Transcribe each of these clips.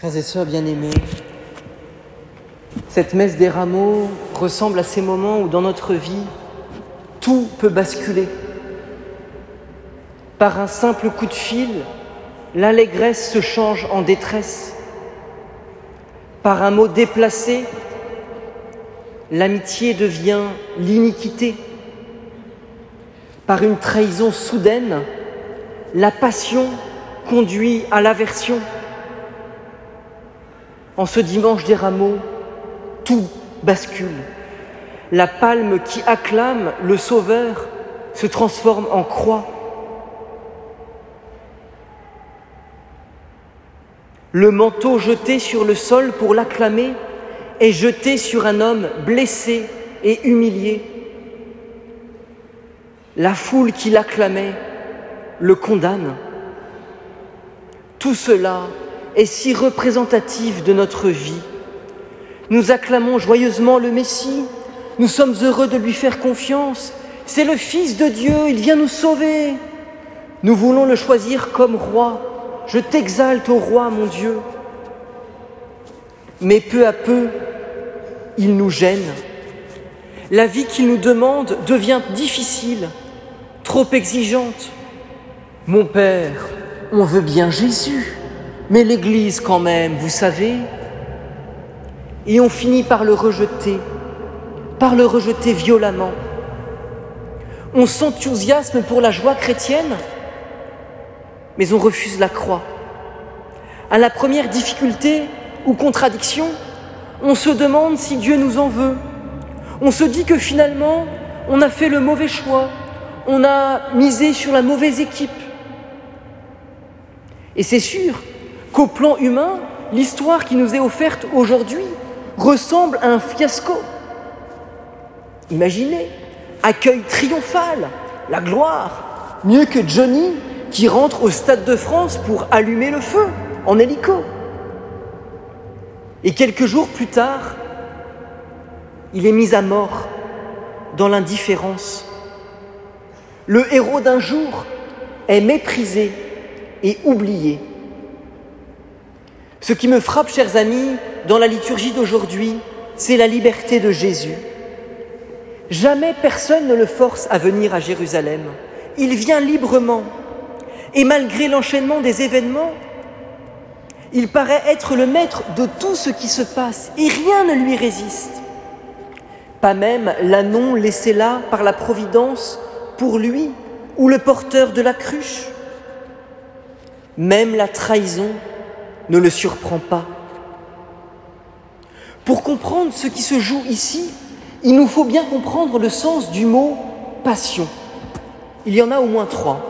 Frères et sœurs bien-aimés, cette messe des rameaux ressemble à ces moments où dans notre vie, tout peut basculer. Par un simple coup de fil, l'allégresse se change en détresse. Par un mot déplacé, l'amitié devient l'iniquité. Par une trahison soudaine, la passion conduit à l'aversion. En ce dimanche des rameaux, tout bascule. La palme qui acclame le Sauveur se transforme en croix. Le manteau jeté sur le sol pour l'acclamer est jeté sur un homme blessé et humilié. La foule qui l'acclamait le condamne. Tout cela est si représentatif de notre vie. Nous acclamons joyeusement le Messie, nous sommes heureux de lui faire confiance. C'est le Fils de Dieu, il vient nous sauver. Nous voulons le choisir comme roi. Je t'exalte au roi, mon Dieu. Mais peu à peu, il nous gêne. La vie qu'il nous demande devient difficile, trop exigeante. Mon Père, on veut bien Jésus, mais l'Église quand même, vous savez. Et on finit par le rejeter, par le rejeter violemment. On s'enthousiasme pour la joie chrétienne, mais on refuse la croix. À la première difficulté ou contradiction, on se demande si Dieu nous en veut. On se dit que finalement, on a fait le mauvais choix, on a misé sur la mauvaise équipe. Et c'est sûr qu'au plan humain, l'histoire qui nous est offerte aujourd'hui ressemble à un fiasco. Imaginez, accueil triomphal, la gloire, mieux que Johnny qui rentre au Stade de France pour allumer le feu en hélico. Et quelques jours plus tard, il est mis à mort dans l'indifférence. Le héros d'un jour est méprisé et oublié. Ce qui me frappe, chers amis, dans la liturgie d'aujourd'hui, c'est la liberté de Jésus. Jamais personne ne le force à venir à Jérusalem. Il vient librement. Et malgré l'enchaînement des événements, il paraît être le maître de tout ce qui se passe et rien ne lui résiste. Pas même l'annon laissé là par la Providence pour lui ou le porteur de la cruche. Même la trahison ne le surprend pas. Pour comprendre ce qui se joue ici, il nous faut bien comprendre le sens du mot passion. Il y en a au moins trois.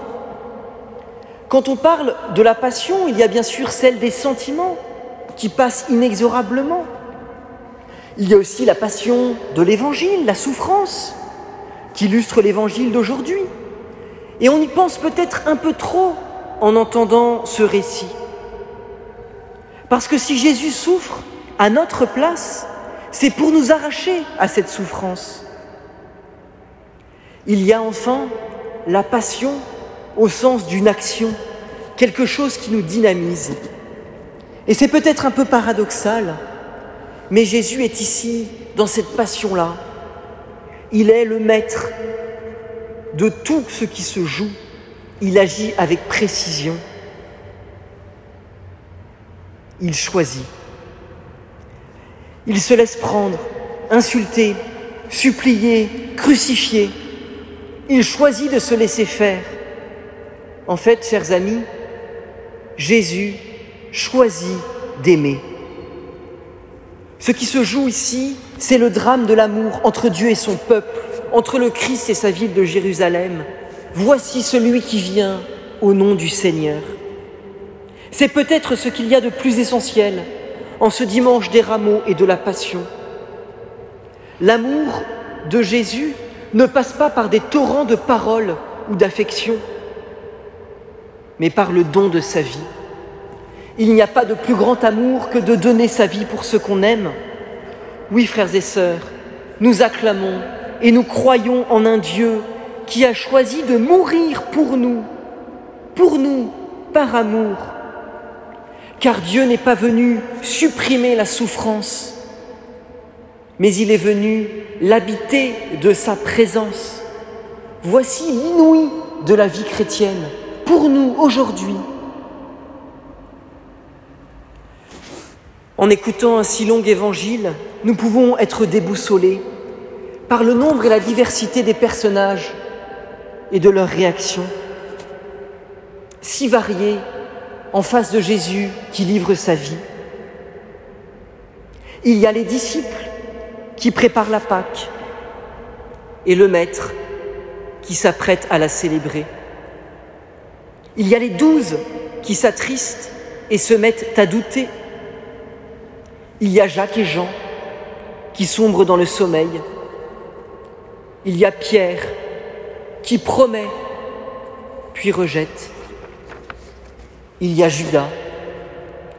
Quand on parle de la passion, il y a bien sûr celle des sentiments qui passent inexorablement. Il y a aussi la passion de l'évangile, la souffrance, qui illustre l'évangile d'aujourd'hui. Et on y pense peut-être un peu trop en entendant ce récit. Parce que si Jésus souffre à notre place, c'est pour nous arracher à cette souffrance. Il y a enfin la passion au sens d'une action, quelque chose qui nous dynamise. Et c'est peut-être un peu paradoxal, mais Jésus est ici dans cette passion-là. Il est le maître de tout ce qui se joue. Il agit avec précision. Il choisit. Il se laisse prendre, insulter, supplier, crucifier. Il choisit de se laisser faire. En fait, chers amis, Jésus choisit d'aimer. Ce qui se joue ici, c'est le drame de l'amour entre Dieu et son peuple, entre le Christ et sa ville de Jérusalem. Voici celui qui vient au nom du Seigneur. C'est peut-être ce qu'il y a de plus essentiel en ce dimanche des rameaux et de la passion. L'amour de Jésus ne passe pas par des torrents de paroles ou d'affection mais par le don de sa vie. Il n'y a pas de plus grand amour que de donner sa vie pour ce qu'on aime. Oui, frères et sœurs, nous acclamons et nous croyons en un Dieu qui a choisi de mourir pour nous, pour nous, par amour. Car Dieu n'est pas venu supprimer la souffrance, mais il est venu l'habiter de sa présence. Voici l'inouï de la vie chrétienne pour nous aujourd'hui. En écoutant un si long évangile, nous pouvons être déboussolés par le nombre et la diversité des personnages et de leurs réactions, si variés en face de Jésus qui livre sa vie. Il y a les disciples qui préparent la Pâque et le Maître qui s'apprête à la célébrer. Il y a les douze qui s'attristent et se mettent à douter il y a Jacques et Jean qui sombrent dans le sommeil. Il y a Pierre qui promet puis rejette. Il y a Judas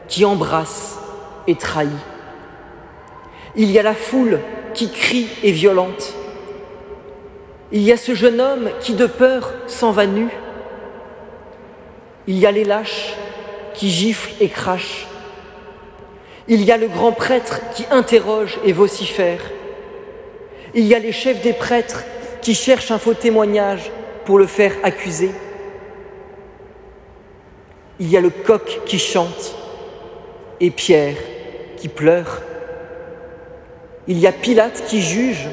qui embrasse et trahit. Il y a la foule qui crie et violente. Il y a ce jeune homme qui de peur s'en va nu. Il y a les lâches qui giflent et crachent. Il y a le grand prêtre qui interroge et vocifère. Il y a les chefs des prêtres qui cherchent un faux témoignage pour le faire accuser. Il y a le coq qui chante et Pierre qui pleure. Il y a Pilate qui juge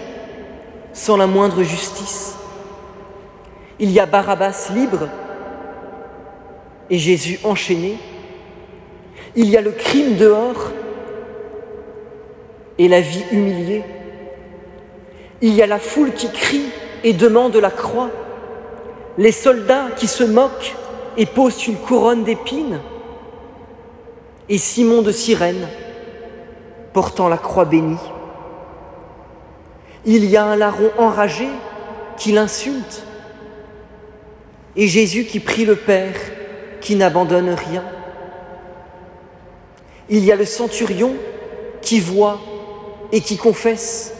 sans la moindre justice. Il y a Barabbas libre et Jésus enchaîné. Il y a le crime dehors et la vie humiliée. Il y a la foule qui crie et demande la croix, les soldats qui se moquent et posent une couronne d'épines, et Simon de Cyrène portant la croix bénie. Il y a un larron enragé qui l'insulte, et Jésus qui prie le Père, qui n'abandonne rien. Il y a le centurion qui voit et qui confesse.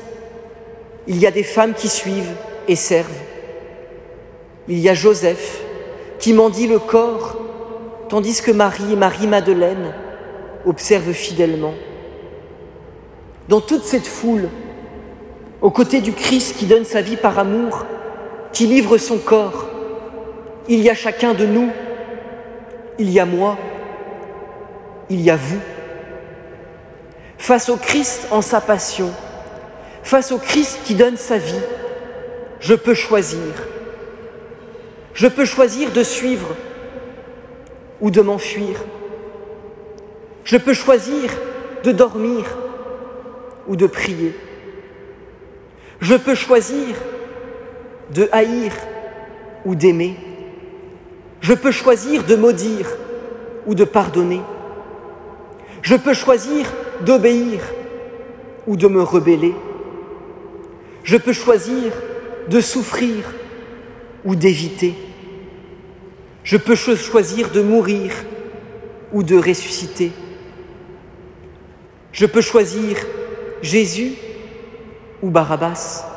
Il y a des femmes qui suivent et servent. Il y a Joseph qui mendie le corps, tandis que Marie et Marie-Madeleine observent fidèlement. Dans toute cette foule, aux côtés du Christ qui donne sa vie par amour, qui livre son corps, il y a chacun de nous, il y a moi, il y a vous face au Christ en sa passion, face au Christ qui donne sa vie, je peux choisir. Je peux choisir de suivre ou de m'enfuir. Je peux choisir de dormir ou de prier. Je peux choisir de haïr ou d'aimer. Je peux choisir de maudire ou de pardonner. Je peux choisir d'obéir ou de me rebeller. Je peux choisir de souffrir ou d'éviter. Je peux choisir de mourir ou de ressusciter. Je peux choisir Jésus ou Barabbas.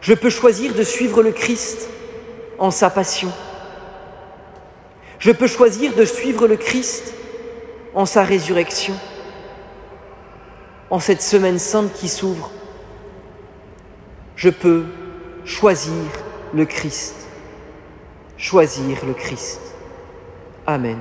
Je peux choisir de suivre le Christ en sa passion. Je peux choisir de suivre le Christ en sa résurrection en cette semaine sainte qui s'ouvre, je peux choisir le Christ, choisir le Christ. Amen.